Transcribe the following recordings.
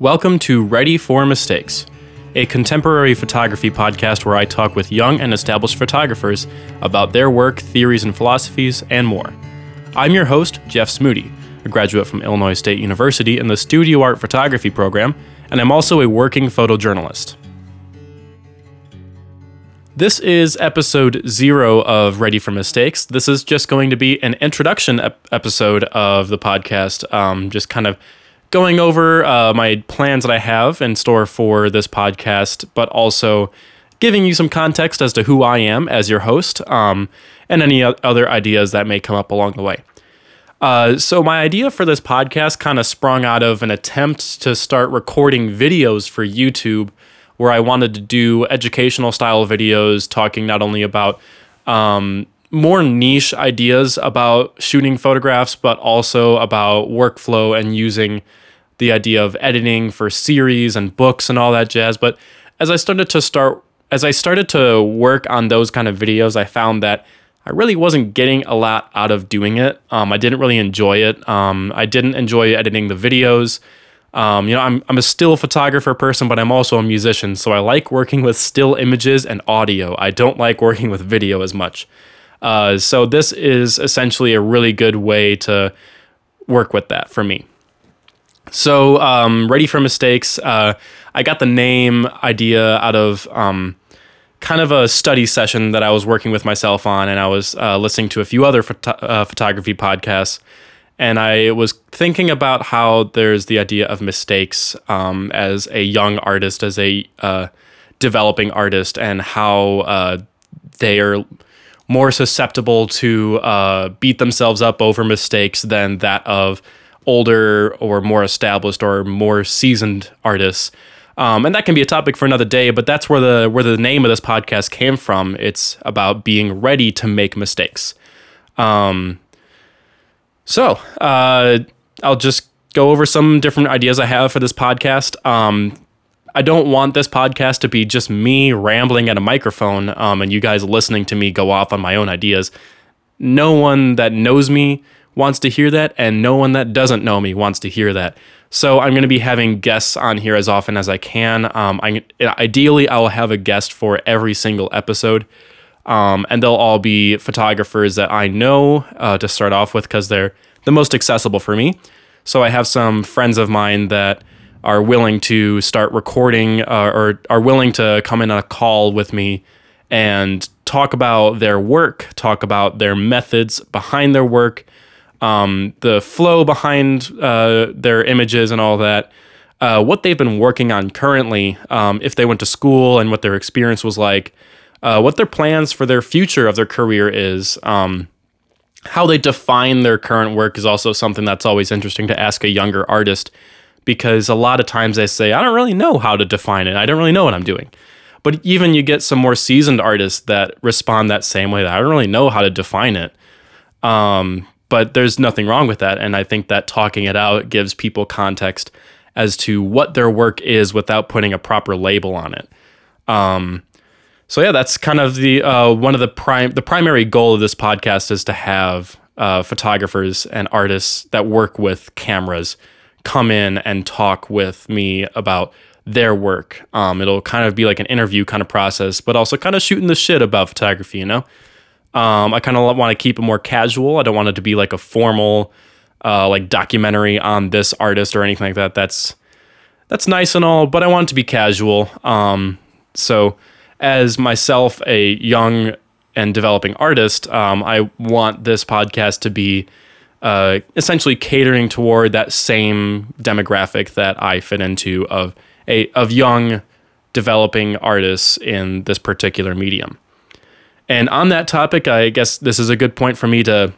Welcome to Ready for Mistakes, a contemporary photography podcast where I talk with young and established photographers about their work, theories, and philosophies, and more. I'm your host, Jeff Smoody, a graduate from Illinois State University in the Studio Art Photography program, and I'm also a working photojournalist. This is episode zero of Ready for Mistakes. This is just going to be an introduction ep- episode of the podcast, um, just kind of going over uh, my plans that I have in store for this podcast, but also giving you some context as to who I am as your host um, and any other ideas that may come up along the way. Uh, so, my idea for this podcast kind of sprung out of an attempt to start recording videos for YouTube where I wanted to do educational style videos talking not only about um, more niche ideas about shooting photographs, but also about workflow and using the idea of editing for series and books and all that jazz. But as I started to start, as I started to work on those kind of videos, I found that I really wasn't getting a lot out of doing it. Um, I didn't really enjoy it. Um, I didn't enjoy editing the videos. Um, you know, I'm, I'm a still photographer person, but I'm also a musician. So I like working with still images and audio. I don't like working with video as much. Uh, so this is essentially a really good way to work with that for me. So, um, Ready for Mistakes, uh, I got the name idea out of um, kind of a study session that I was working with myself on, and I was uh, listening to a few other uh, photography podcasts. And I was thinking about how there's the idea of mistakes um, as a young artist, as a uh, developing artist, and how uh, they are more susceptible to uh, beat themselves up over mistakes than that of older or more established or more seasoned artists. Um, and that can be a topic for another day, but that's where the where the name of this podcast came from. It's about being ready to make mistakes. Um, so uh, I'll just go over some different ideas I have for this podcast. Um, I don't want this podcast to be just me rambling at a microphone um, and you guys listening to me go off on my own ideas. No one that knows me wants to hear that, and no one that doesn't know me wants to hear that. So I'm going to be having guests on here as often as I can. Um, I, ideally, I'll have a guest for every single episode. Um, and they'll all be photographers that I know uh, to start off with because they're the most accessible for me. So I have some friends of mine that are willing to start recording uh, or are willing to come in on a call with me and talk about their work, talk about their methods behind their work, um, the flow behind uh, their images and all that. Uh, what they've been working on currently, um, if they went to school and what their experience was like, uh, what their plans for their future of their career is. Um, how they define their current work is also something that's always interesting to ask a younger artist because a lot of times they say, I don't really know how to define it. I don't really know what I'm doing. But even you get some more seasoned artists that respond that same way. That I don't really know how to define it. Um, but there's nothing wrong with that. And I think that talking it out gives people context as to what their work is without putting a proper label on it. Um, so yeah, that's kind of the uh, one of the prime the primary goal of this podcast is to have uh, photographers and artists that work with cameras come in and talk with me about their work. Um, it'll kind of be like an interview kind of process, but also kind of shooting the shit about photography. You know, um, I kind of want to keep it more casual. I don't want it to be like a formal uh, like documentary on this artist or anything like that. That's that's nice and all, but I want it to be casual. Um, so as myself, a young and developing artist, um, I want this podcast to be uh, essentially catering toward that same demographic that I fit into of a of young developing artists in this particular medium. And on that topic, I guess this is a good point for me to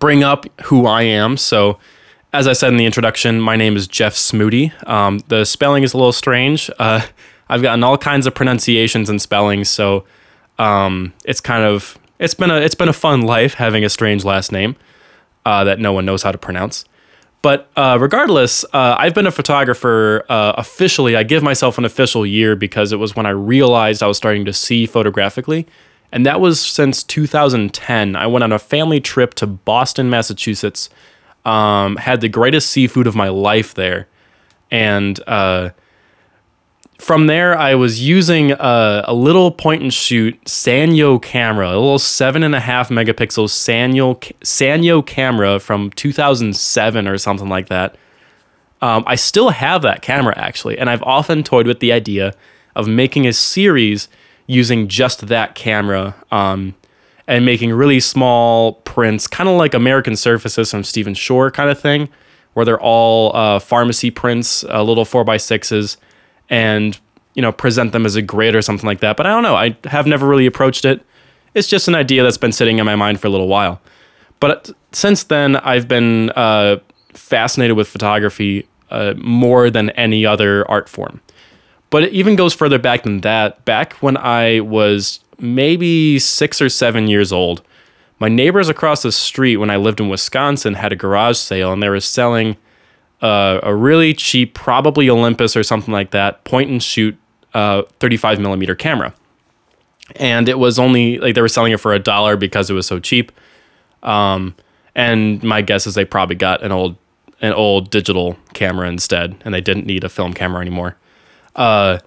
bring up who I am. So, as I said in the introduction, my name is Jeff Smoody. Um, the spelling is a little strange. Uh, I've gotten all kinds of pronunciations and spellings, so um, it's kind of it's been a it's been a fun life having a strange last name uh, that no one knows how to pronounce. But uh, regardless, uh, I've been a photographer uh, officially. I give myself an official year because it was when I realized I was starting to see photographically. And that was since 2010. I went on a family trip to Boston, Massachusetts, um, had the greatest seafood of my life there and uh, from there, I was using a, a, little point and shoot Sanyo camera, a little seven and a half megapixel Sanyo Sanyo camera from 2007 or something like that. Um, I still have that camera actually, and I've often toyed with the idea of making a series using just that camera um, and making really small prints, kind of like American Surfaces from Stephen Shore kind of thing, where they're all uh, pharmacy prints, uh, little four by sixes and you know present them as a grid or something like that. But I don't know. I have never really approached it. It's just an idea that's been sitting in my mind for a little while. But since then, I've been uh, fascinated with photography uh, more than any other art form. But it even goes further back than that. Back when I was maybe six or seven years old, my neighbors across the street when I lived in Wisconsin had a garage sale and they were selling uh, a really cheap, probably Olympus or something like that, point and shoot uh, 35 millimeter camera. And it was only like they were selling it for a dollar because it was so cheap. Um, and my guess is they probably got an old an old digital camera instead, and they didn't need a film camera anymore. Uh,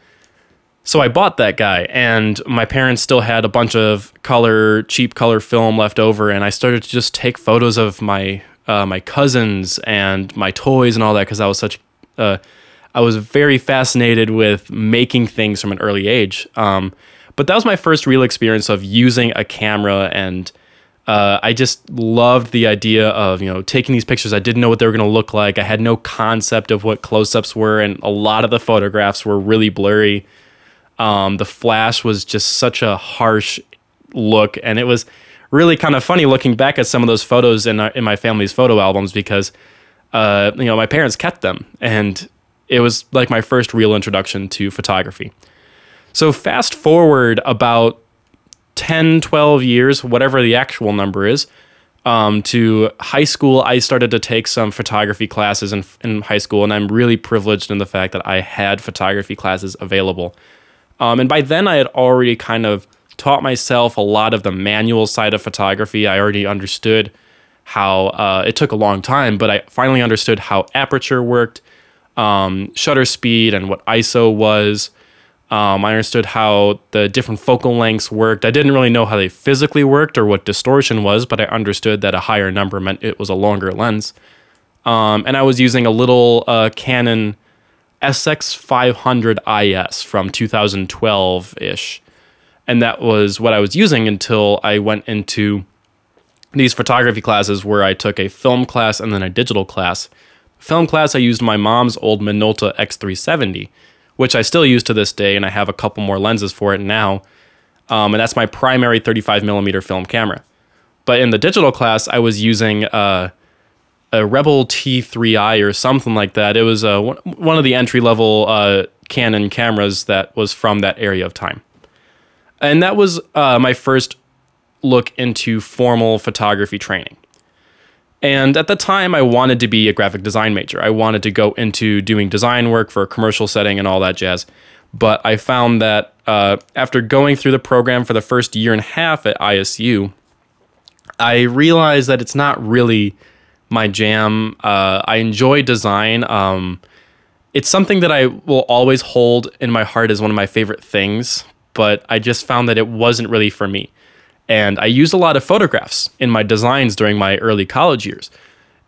so I bought that guy, and my parents still had a bunch of color, cheap color film left over, and I started to just take photos of my uh, my cousins and my toys and all that because I was such uh, I was very fascinated with making things from an early age. Um, but that was my first real experience of using a camera and uh, I just loved the idea of you know taking these pictures. I didn't know what they were going to look like. I had no concept of what close-ups were, and a lot of the photographs were really blurry. Um, the flash was just such a harsh look, and it was really kind of funny looking back at some of those photos in, our, in my family's photo albums because, uh, you know, my parents kept them. And it was like my first real introduction to photography. So fast forward about 10, 12 years, whatever the actual number is, um, to high school, I started to take some photography classes in, in high school, and I'm really privileged in the fact that I had photography classes available. Um, and by then, I had already kind of taught myself a lot of the manual side of photography. I already understood how uh, it took a long time, but I finally understood how aperture worked, um, shutter speed, and what ISO was. Um, I understood how the different focal lengths worked. I didn't really know how they physically worked or what distortion was, but I understood that a higher number meant it was a longer lens. Um, and I was using a little uh, Canon SX500 IS from 2012 ish and that was what I was using until I went into these photography classes where I took a film class and then a digital class. Film class, I used my mom's old Minolta X370, which I still use to this day, and I have a couple more lenses for it now. Um, and that's my primary 35 millimeter film camera. But in the digital class, I was using uh, a Rebel T3i or something like that. It was uh, one of the entry level uh, Canon cameras that was from that area of time and that was uh, my first look into formal photography training. And at the time, I wanted to be a graphic design major. I wanted to go into doing design work for a commercial setting and all that jazz. But I found that uh, after going through the program for the first year and a half at ISU, I realized that it's not really my jam. Uh, I enjoy design. Um, it's something that I will always hold in my heart as one of my favorite things, but I just found that it wasn't really for me. And I used a lot of photographs in my designs during my early college years.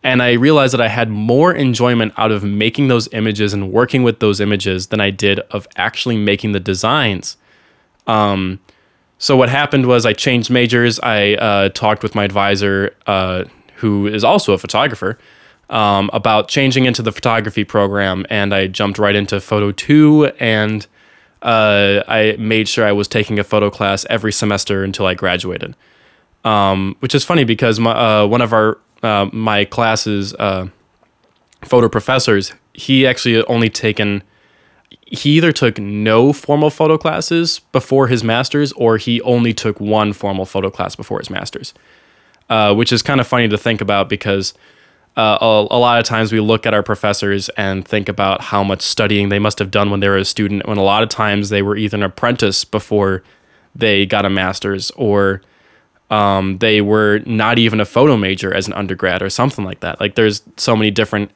And I realized that I had more enjoyment out of making those images and working with those images than I did of actually making the designs. Um, so what happened was I changed majors. I uh, talked with my advisor, uh, who is also a photographer, um, about changing into the photography program, and I jumped right into Photo Two and uh, I made sure I was taking a photo class every semester until I graduated. Um, which is funny because my, uh, one of our uh, my classes uh, photo professors he actually only taken he either took no formal photo classes before his masters or he only took one formal photo class before his masters, uh, which is kind of funny to think about because uh, a, a, lot of times we look at our professors and think about how much studying they must have done when they were a student, when a lot of times they were either an apprentice before they got a master's or um, they were not even a photo major as an undergrad or something like that. Like there's so many different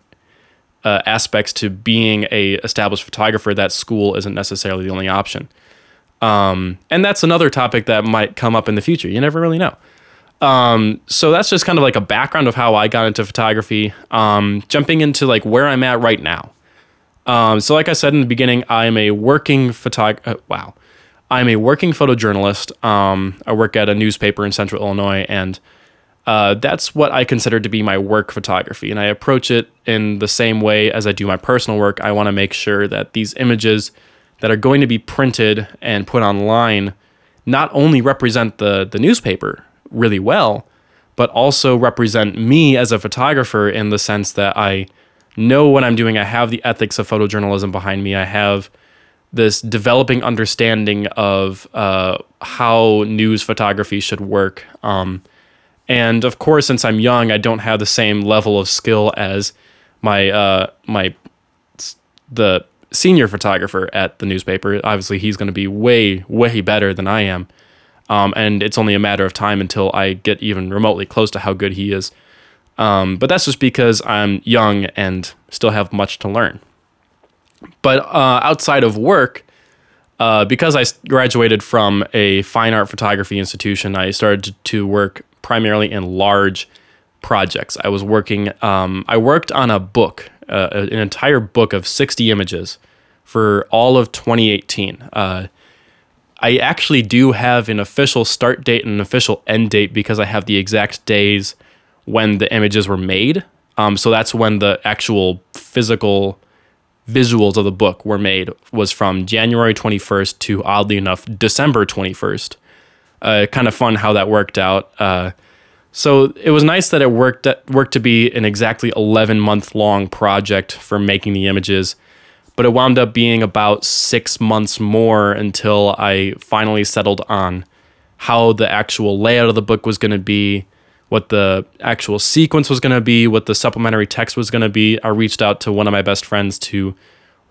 uh, aspects to being a established photographer that school isn't necessarily the only option. Um, and that's another topic that might come up in the future. You never really know. Um, so that's just kind of like a background of how I got into photography. Um, jumping into like where I'm at right now. Um, so like I said in the beginning, I'm a working photog. Uh, wow, I'm a working photojournalist. Um, I work at a newspaper in Central Illinois, and uh, that's what I consider to be my work photography. And I approach it in the same way as I do my personal work. I want to make sure that these images that are going to be printed and put online not only represent the the newspaper really well, but also represent me as a photographer in the sense that I know what I'm doing. I have the ethics of photojournalism behind me. I have this developing understanding of uh, how news photography should work. Um, and of course, since I'm young, I don't have the same level of skill as my uh, my the senior photographer at the newspaper. Obviously, he's going to be way way better than I am. Um, and it's only a matter of time until I get even remotely close to how good he is. Um, but that's just because I'm young and still have much to learn. But uh, outside of work, uh, because I graduated from a fine art photography institution, I started to work primarily in large projects. I was working, um, I worked on a book, uh, an entire book of 60 images for all of 2018. Uh, I actually do have an official start date and an official end date because I have the exact days when the images were made. Um, so that's when the actual physical visuals of the book were made was from January 21st to oddly enough December 21st. Uh, kind of fun how that worked out. Uh, so it was nice that it worked worked to be an exactly 11 month long project for making the images but it wound up being about six months more until I finally settled on how the actual layout of the book was going to be, what the actual sequence was going to be, what the supplementary text was going to be. I reached out to one of my best friends to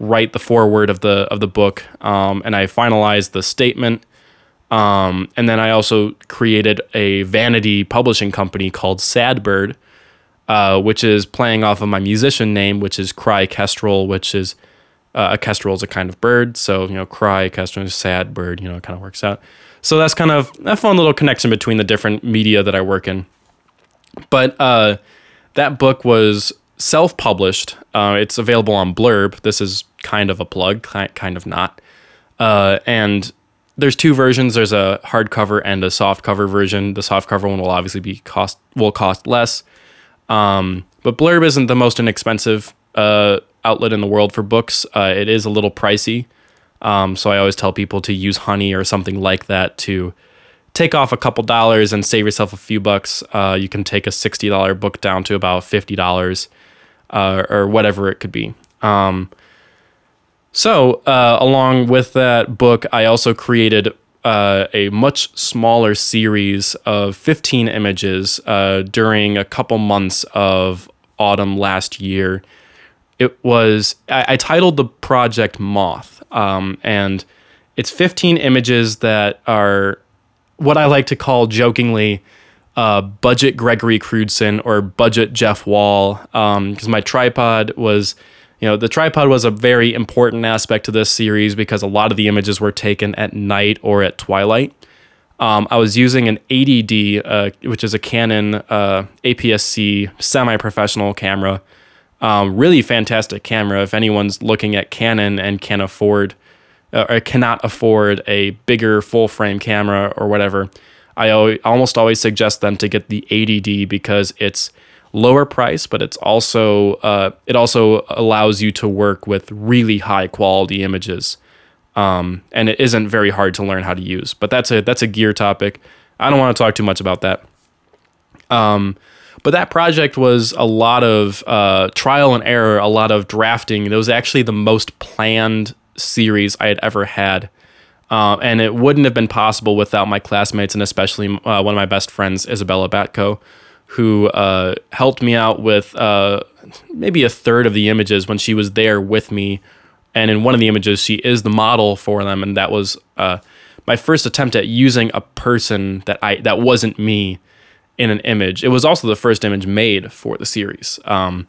write the foreword of the of the book, um, and I finalized the statement. Um, and then I also created a vanity publishing company called Sadbird, uh, which is playing off of my musician name, which is Cry Kestrel, which is uh, a kestrel is a kind of bird, so you know, cry kestrel is a sad bird. You know, it kind of works out. So that's kind of a fun little connection between the different media that I work in. But uh, that book was self-published. Uh, it's available on Blurb. This is kind of a plug, kind of not. Uh, and there's two versions. There's a hardcover and a softcover version. The softcover one will obviously be cost will cost less. Um, but Blurb isn't the most inexpensive uh, outlet in the world for books. Uh, it is a little pricey. Um, so I always tell people to use Honey or something like that to take off a couple dollars and save yourself a few bucks. Uh, you can take a $60 book down to about $50 uh, or whatever it could be. Um, so, uh, along with that book, I also created uh, a much smaller series of 15 images uh, during a couple months of autumn last year it was I, I titled the project Moth, um, and it's 15 images that are what I like to call jokingly uh, budget Gregory Crewdson or budget Jeff Wall, because um, my tripod was, you know, the tripod was a very important aspect to this series because a lot of the images were taken at night or at twilight. Um, I was using an 80D, uh, which is a Canon uh, APS-C semi-professional camera um, really fantastic camera if anyone's looking at Canon and can afford uh, or cannot afford a bigger full frame camera or whatever. I almost always suggest them to get the 80D because it's lower price, but it's also uh, it also allows you to work with really high quality images, um, and it isn't very hard to learn how to use. But that's a that's a gear topic. I don't want to talk too much about that. Um, but that project was a lot of uh, trial and error, a lot of drafting. It was actually the most planned series I had ever had. Uh, and it wouldn't have been possible without my classmates and especially uh, one of my best friends, Isabella Batko, who uh, helped me out with uh, maybe a third of the images when she was there with me. And in one of the images, she is the model for them, and that was my first attempt at using a person that I that wasn't me in an image. It was also the first image made for the series. Um,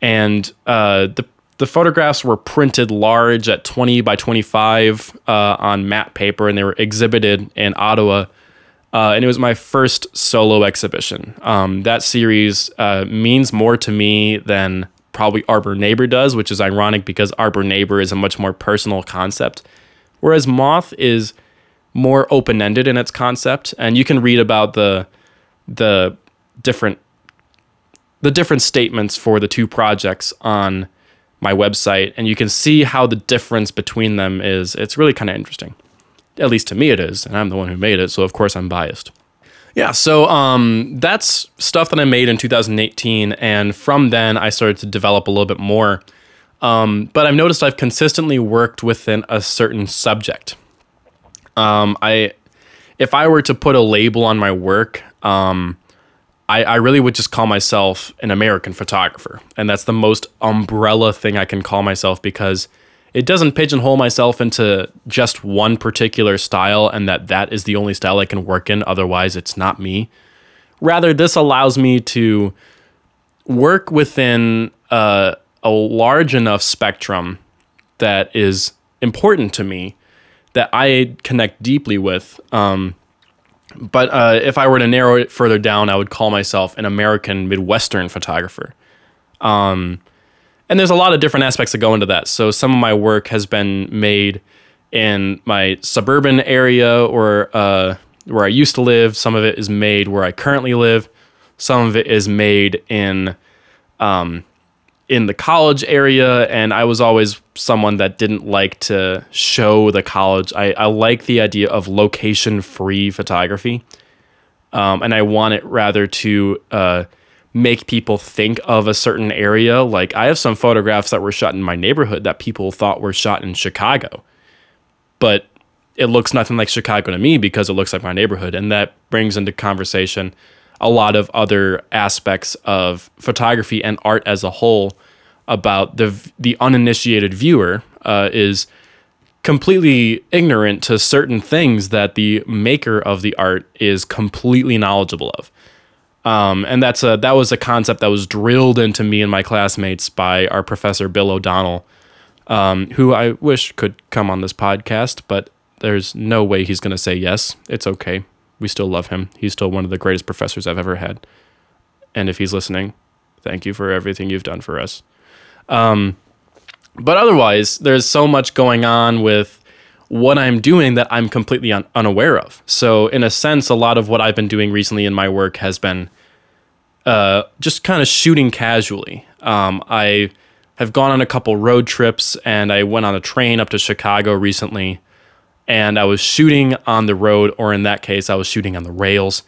and uh, the the photographs were printed large at 20 by 25 uh, on matte paper, and they were exhibited in Ottawa. Uh, and it was my first solo exhibition. Um, that series uh, means more to me than probably Arbor Neighbor does, which is ironic because Arbor Neighbor is a much more personal concept, whereas Moth is more open ended in its concept. And you can read about the the different the different statements for the two projects on my website and you can see how the difference between them is. It's really kind of interesting. At least to me it is and i'm the one who made it so of course i'm biased. Yeah so um, that's stuff that i made in 2018 and from then i started to develop a little bit more. Um, but i've noticed i've consistently worked within a certain subject. Um, i if i were to put a label on my work um, I, I really would just call myself an American photographer. And that's the most umbrella thing I can call myself because it doesn't pigeonhole myself into just one particular style and that that is the only style I can work in. Otherwise, it's not me. Rather, this allows me to work within a, a large enough spectrum that is important to me that I connect deeply with. Um, but uh, if I were to narrow it further down, I would call myself an American Midwestern photographer. Um, and there's a lot of different aspects that go into that. So some of my work has been made in my suburban area or uh, where I used to live. Some of it is made where I currently live. Some of it is made in um, in the college area and I was always someone that didn't like to show the college. I, I like the idea of location free photography. Um, and I want it rather to uh, make people think of a certain area. Like I have some photographs that were shot in my neighborhood that people thought were shot in Chicago. But it looks nothing like Chicago to me because it looks like my neighborhood. And that brings into conversation a lot of other aspects of photography and art as a whole about the the uninitiated viewer uh, is completely ignorant to certain things that the maker of the art is completely knowledgeable of. Um, and that's a that was a concept that was drilled into me and my classmates by our professor Bill O'Donnell, um, who I wish could come on this podcast, but there's no way he's going to say yes. It's okay. We still love him. He's still one of the greatest professors I've ever had. And if he's listening, thank you for everything you've done for us. Um, but otherwise, there's so much going on with what I'm doing that I'm completely un- unaware of. So, in a sense, a lot of what I've been doing recently in my work has been uh, just kind of shooting casually. Um, I have gone on a couple road trips and I went on a train up to Chicago recently and I was shooting on the road, or in that case, I was shooting on the rails.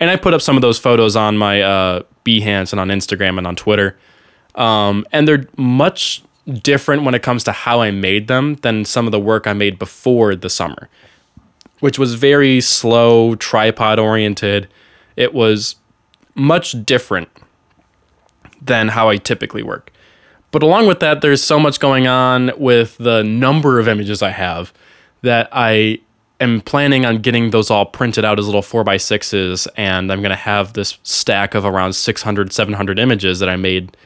And I put up some of those photos on my uh, Behance and on Instagram and on Twitter. Um, and they're much different when it comes to how I made them than some of the work I made before the summer, which was very slow, tripod oriented. It was much different than how I typically work. But along with that, there's so much going on with the number of images I have that I am planning on getting those all printed out as little 4x6s and I'm going to have this stack of around 600 700 images that I made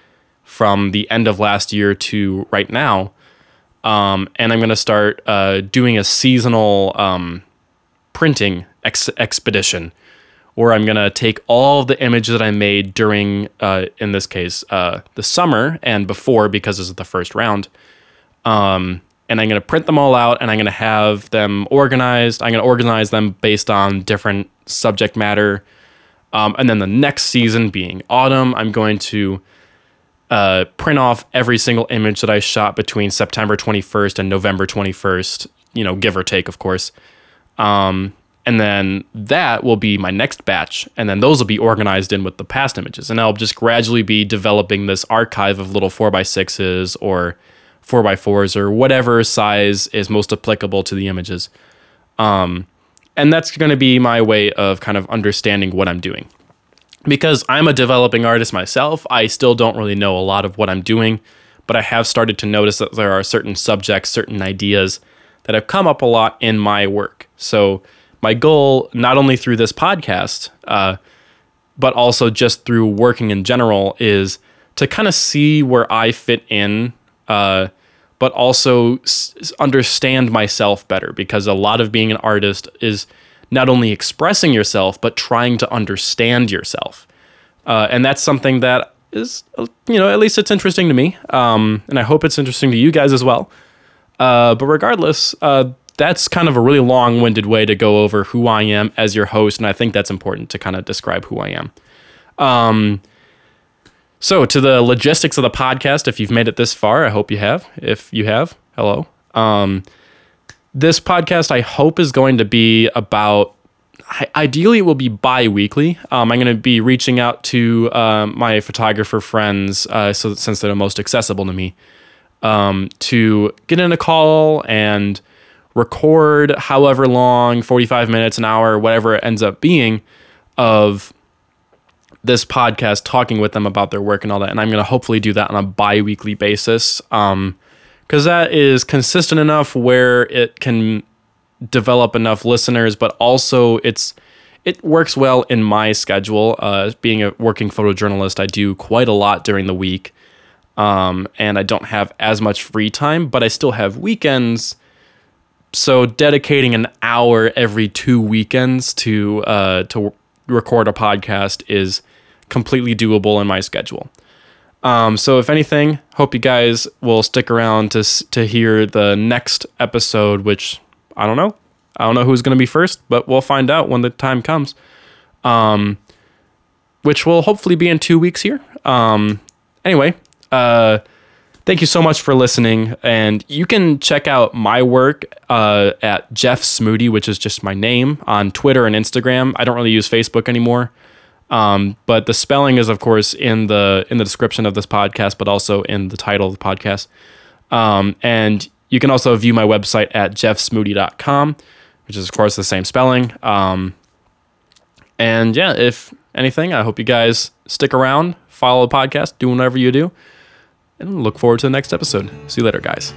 from the end of last year to right now um, and I'm going to start uh, doing a seasonal um, printing ex- expedition where I'm going to take all the images that I made during, uh, in this case, uh, the summer and before because this is the first round. Um, and I'm going to print them all out and I'm going to have them organized. I'm going to organize them based on different subject matter. Um, and then the next season, being autumn, I'm going to uh, print off every single image that I shot between September 21st and November 21st, you know, give or take, of course. Um, and then that will be my next batch. And then those will be organized in with the past images. And I'll just gradually be developing this archive of little 4x6s or four by fours or whatever size is most applicable to the images. Um, and that's going to be my way of kind of understanding what I'm doing. Because I'm a developing artist myself, I still don't really know a lot of what I'm doing, but I have started to notice that there are certain subjects, certain ideas that have come up a lot in my work. So, my goal, not only through this podcast, uh, but also just through working in general, is to kind of see where I fit in, uh, but also s- understand myself better because a lot of being an artist is not only expressing yourself, but trying to understand yourself. Uh, and that's something that is, you know, at least it's interesting to me. Um, and I hope it's interesting to you guys as well. Uh, but regardless, uh, that's kind of a really long winded way to go over who I am as your host. And I think that's important to kind of describe who I am. Um, so, to the logistics of the podcast, if you've made it this far, I hope you have. If you have, hello. Um, this podcast, I hope, is going to be about. Ideally, it will be bi-weekly. Um, I'm going to be reaching out to uh, my photographer friends, uh, so since they're the most accessible to me, um, to get in a call and record however long 45 minutes an hour whatever it ends up being of this podcast talking with them about their work and all that and i'm going to hopefully do that on a bi-weekly basis um because that is consistent enough where it can develop enough listeners but also it's it works well in my schedule uh being a working photojournalist i do quite a lot during the week um and i don't have as much free time but i still have weekends so dedicating an hour every two weekends to uh, to record a podcast is completely doable in my schedule. Um, so if anything, hope you guys will stick around to to hear the next episode, which I don't know. I don't know who's going to be first, but we'll find out when the time comes. Um, which will hopefully be in two weeks here. Um, anyway, uh, thank you so much for listening. And you can check out my work uh, at Jeff Smoody, which is just my name on Twitter and Instagram. I don't really use Facebook anymore. Um, but the spelling is, of course, in the in the description of this podcast, but also in the title of the podcast. Um, and you can also view my website at jeffsmoody.com, which is, of course, the same spelling. Um, and yeah, if anything, I hope you guys stick around, follow the podcast, do whatever you do, and look forward to the next episode. See you later, guys.